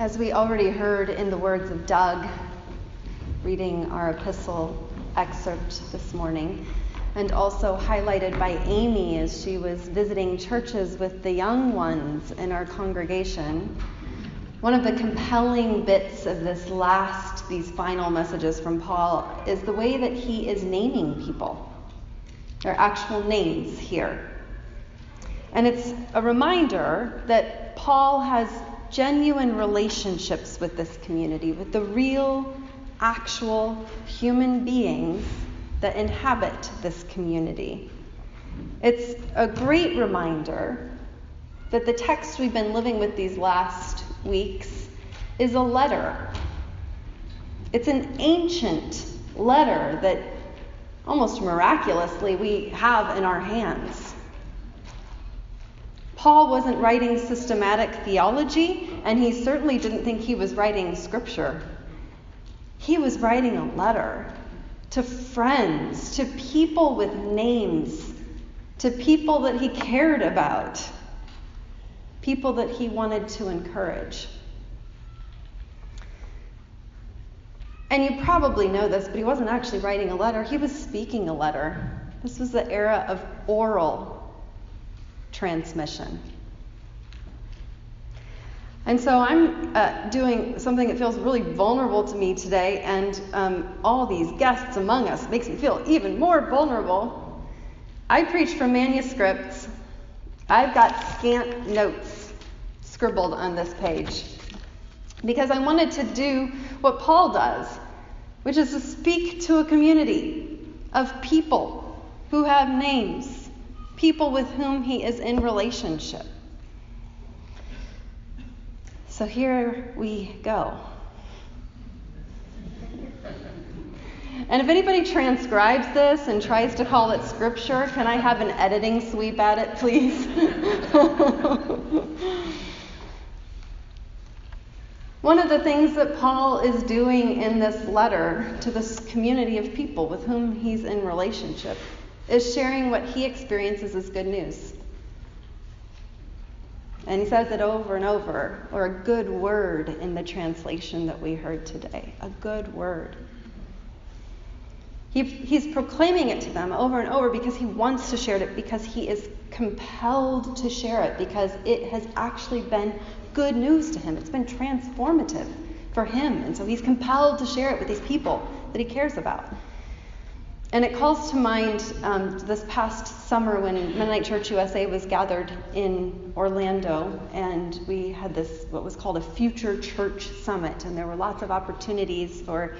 As we already heard in the words of Doug, reading our epistle excerpt this morning, and also highlighted by Amy as she was visiting churches with the young ones in our congregation, one of the compelling bits of this last, these final messages from Paul, is the way that he is naming people. Their actual names here. And it's a reminder that Paul has genuine relationships with this community, with the real, actual human beings that inhabit this community. It's a great reminder that the text we've been living with these last weeks is a letter. It's an ancient letter that almost miraculously we have in our hands. Paul wasn't writing systematic theology, and he certainly didn't think he was writing scripture. He was writing a letter to friends, to people with names, to people that he cared about, people that he wanted to encourage. And you probably know this, but he wasn't actually writing a letter, he was speaking a letter. This was the era of oral transmission. And so I'm uh, doing something that feels really vulnerable to me today, and um, all these guests among us makes me feel even more vulnerable. I preach from manuscripts. I've got scant notes scribbled on this page because I wanted to do what Paul does, which is to speak to a community of people who have names, people with whom he is in relationship. So here we go. And if anybody transcribes this and tries to call it scripture, can I have an editing sweep at it, please? One of the things that Paul is doing in this letter to this community of people with whom he's in relationship is sharing what he experiences as good news. And he says it over and over, or a good word in the translation that we heard today. A good word. He, he's proclaiming it to them over and over because he wants to share it, because he is compelled to share it, because it has actually been good news to him. It's been transformative for him. And so he's compelled to share it with these people that he cares about. And it calls to mind um, this past summer when Mennonite Church USA was gathered in Orlando, and we had this, what was called a Future Church Summit. And there were lots of opportunities for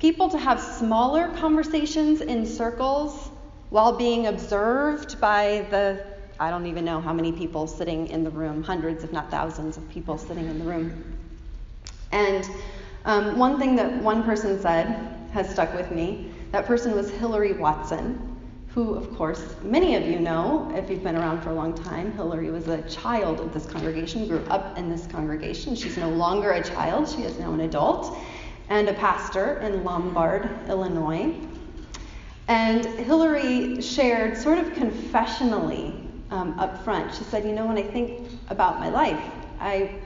people to have smaller conversations in circles while being observed by the, I don't even know how many people sitting in the room, hundreds, if not thousands of people sitting in the room. And um, one thing that one person said has stuck with me that person was Hillary Watson, who, of course, many of you know if you've been around for a long time. Hillary was a child of this congregation, grew up in this congregation. She's no longer a child, she is now an adult and a pastor in Lombard, Illinois. And Hillary shared, sort of confessionally um, up front, she said, You know, when I think about my life, I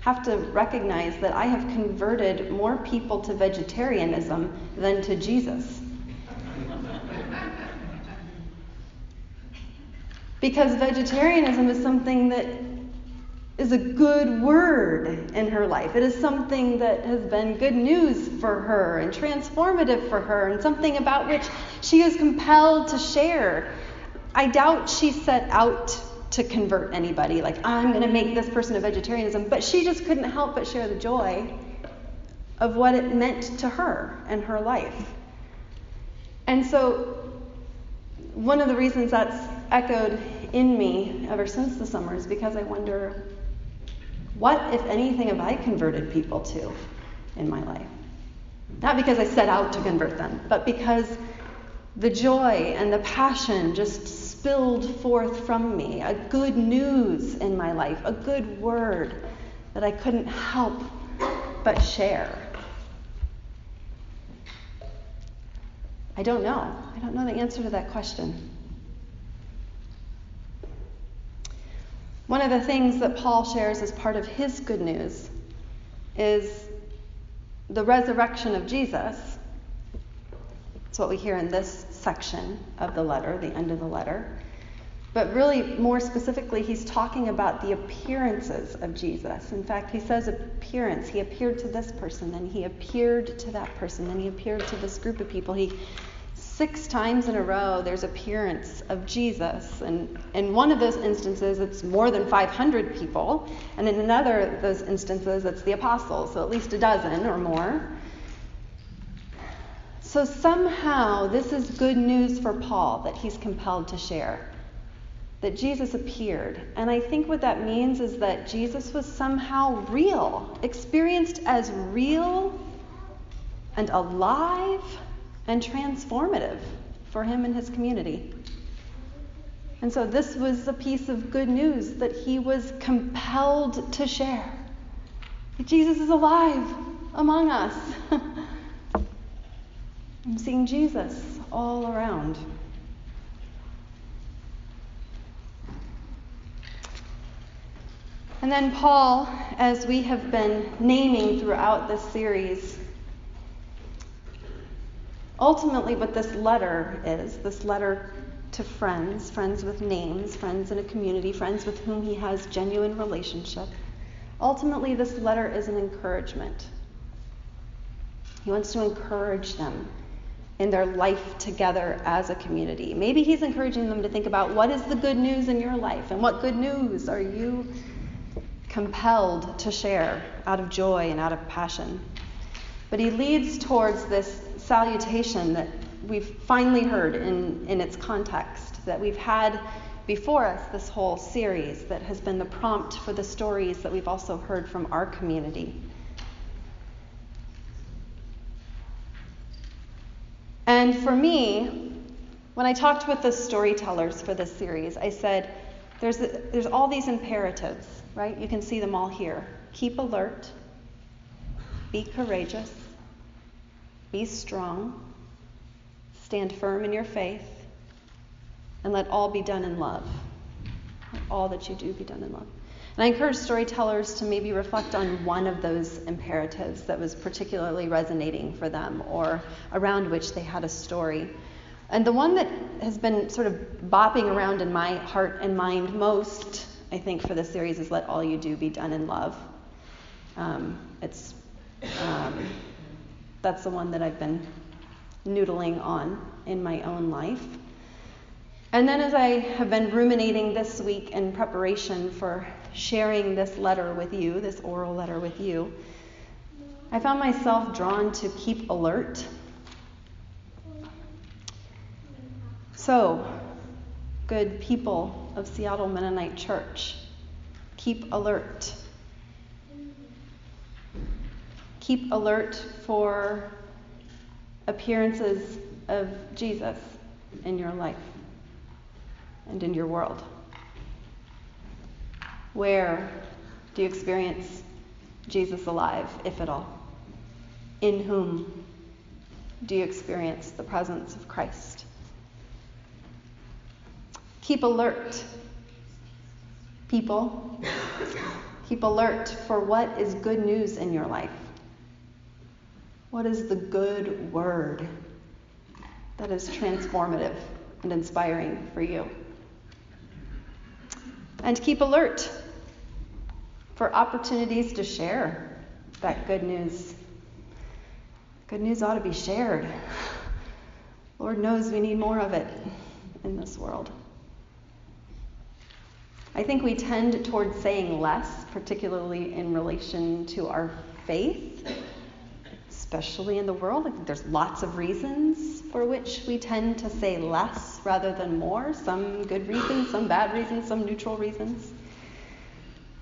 have to recognize that I have converted more people to vegetarianism than to Jesus. Because vegetarianism is something that is a good word in her life. It is something that has been good news for her and transformative for her, and something about which she is compelled to share. I doubt she set out to convert anybody, like, I'm going to make this person a vegetarianism, but she just couldn't help but share the joy of what it meant to her and her life. And so, one of the reasons that's echoed in me ever since the summer is because I wonder what, if anything, have I converted people to in my life? Not because I set out to convert them, but because the joy and the passion just spilled forth from me. A good news in my life, a good word that I couldn't help but share. I don't know. I don't know the answer to that question. One of the things that Paul shares as part of his good news is the resurrection of Jesus. It's what we hear in this section of the letter, the end of the letter. But really, more specifically, he's talking about the appearances of Jesus. In fact, he says appearance. He appeared to this person, then he appeared to that person, then he appeared to this group of people. He six times in a row there's appearance of Jesus. And in one of those instances, it's more than 500 people. And in another of those instances, it's the apostles, so at least a dozen or more. So somehow, this is good news for Paul that he's compelled to share that Jesus appeared. And I think what that means is that Jesus was somehow real, experienced as real and alive and transformative for him and his community. And so this was a piece of good news that he was compelled to share. Jesus is alive among us. I'm seeing Jesus all around. And then Paul, as we have been naming throughout this series, ultimately what this letter is this letter to friends, friends with names, friends in a community, friends with whom he has genuine relationship. Ultimately, this letter is an encouragement. He wants to encourage them in their life together as a community. Maybe he's encouraging them to think about what is the good news in your life and what good news are you compelled to share out of joy and out of passion. But he leads towards this salutation that we've finally heard in, in its context, that we've had before us this whole series that has been the prompt for the stories that we've also heard from our community. And for me, when I talked with the storytellers for this series, I said, there's, there's all these imperatives right? You can see them all here. Keep alert, be courageous, be strong, stand firm in your faith, and let all be done in love. Let all that you do be done in love. And I encourage storytellers to maybe reflect on one of those imperatives that was particularly resonating for them or around which they had a story. And the one that has been sort of bopping around in my heart and mind most I think, for this series is Let All You Do Be Done in Love. Um, it's, um, that's the one that I've been noodling on in my own life. And then, as I have been ruminating this week in preparation for sharing this letter with you, this oral letter with you, I found myself drawn to keep alert. So, good people of Seattle Mennonite Church. Keep alert. Keep alert for appearances of Jesus in your life and in your world. Where do you experience Jesus alive, if at all? In whom do you experience the presence of Christ? Keep alert, people. Keep alert for what is good news in your life. What is the good word that is transformative and inspiring for you? And keep alert for opportunities to share that good news. Good news ought to be shared. Lord knows we need more of it in this world. I think we tend towards saying less, particularly in relation to our faith, especially in the world. Think there's lots of reasons for which we tend to say less rather than more. Some good reasons, some bad reasons, some neutral reasons.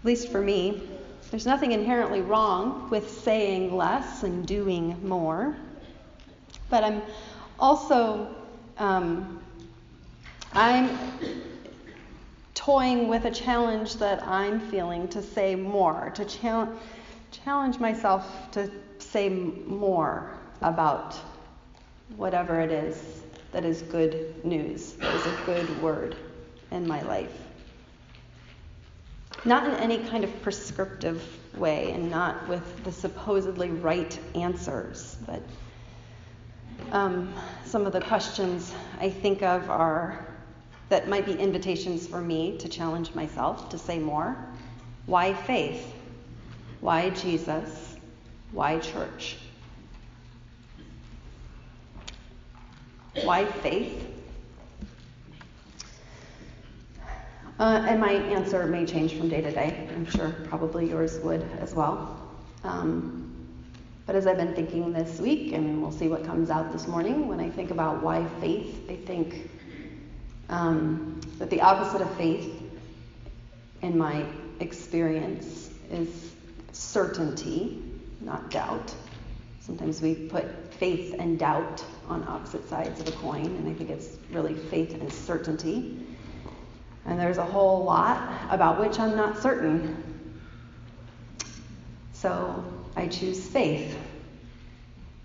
At least for me, there's nothing inherently wrong with saying less and doing more. But I'm also, um, I'm toying with a challenge that I'm feeling to say more, to challenge, challenge myself to say more about whatever it is that is good news, that is a good word in my life. Not in any kind of prescriptive way and not with the supposedly right answers. But um, some of the questions I think of are that might be invitations for me to challenge myself to say more. Why faith? Why Jesus? Why church? Why faith? Uh, and my answer may change from day to day. I'm sure probably yours would as well. Um, but as I've been thinking this week, and we'll see what comes out this morning, when I think about why faith, I think um, that the opposite of faith, in my experience, is certainty, not doubt. Sometimes we put faith and doubt on opposite sides of a coin, and I think it's really faith and certainty. And there's a whole lot about which I'm not certain. So I choose faith,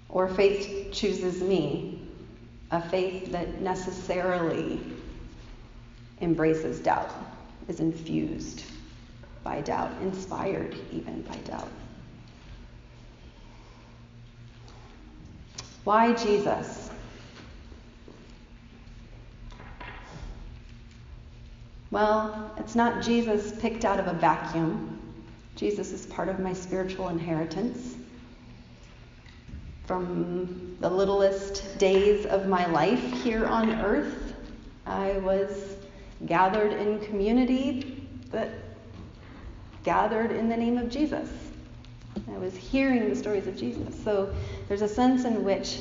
or faith chooses me, a faith that necessarily embraces doubt, is infused by doubt, inspired even by doubt. Why Jesus? Well, it's not Jesus picked out of a vacuum. Jesus is part of my spiritual inheritance. From the littlest days of my life here on earth, I was gathered in community that gathered in the name of Jesus. I was hearing the stories of Jesus. So there's a sense in which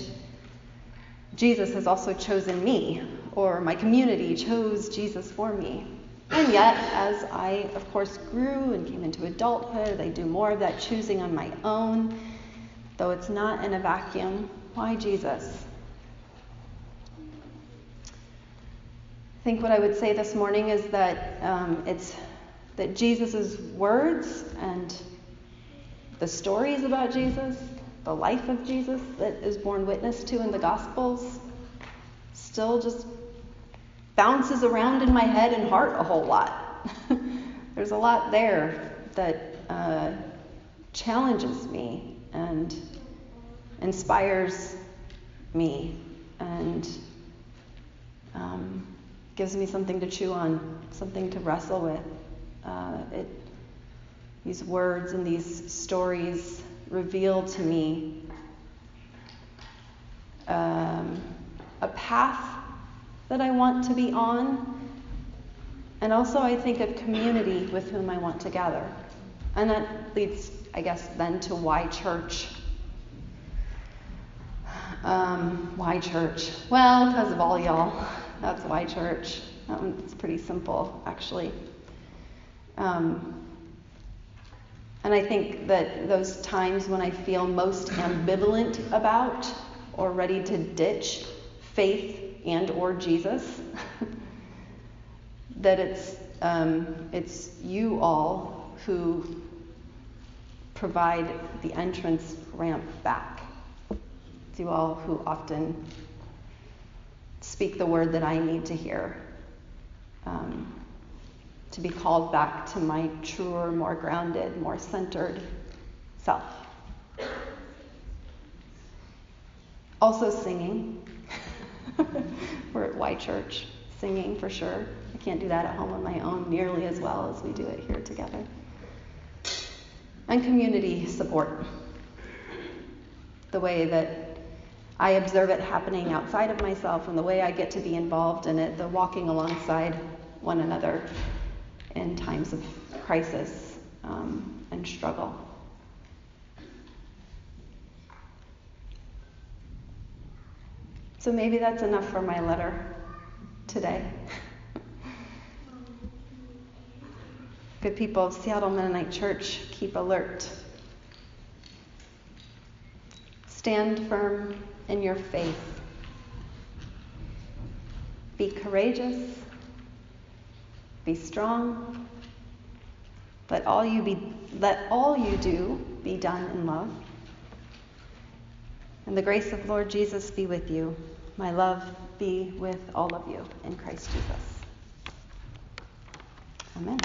Jesus has also chosen me, or my community chose Jesus for me. And yet, as I, of course, grew and came into adulthood, I do more of that choosing on my own, though it's not in a vacuum. Why Jesus? I think what I would say this morning is that um, it's that Jesus' words and the stories about Jesus, the life of Jesus that is borne witness to in the Gospels, still just bounces around in my head and heart a whole lot. There's a lot there that uh, challenges me and inspires me and um, gives me something to chew on, something to wrestle with. Uh, it, these words and these stories reveal to me um, a path that I want to be on. And also, I think of community with whom I want to gather. And that leads, I guess, then to why church. Um, why church? Well, because of all y'all. That's why church. It's pretty simple, actually. Um, and I think that those times when I feel most ambivalent about or ready to ditch faith and or Jesus, that it's, um, it's you all who provide the entrance ramp back. It's you all who often speak the word that I need to hear. Um, to be called back to my truer, more grounded, more centered self. Also, singing. We're at Y Church singing for sure. I can't do that at home on my own nearly as well as we do it here together. And community support. The way that I observe it happening outside of myself and the way I get to be involved in it, the walking alongside one another in times of crisis um, and struggle. So maybe that's enough for my letter today. Good people of Seattle Mennonite Church, keep alert. Stand firm in your faith. Be courageous. Be strong. Let all you be let all you do be done in love. And the grace of Lord Jesus be with you. My love be with all of you in Christ Jesus. Amen.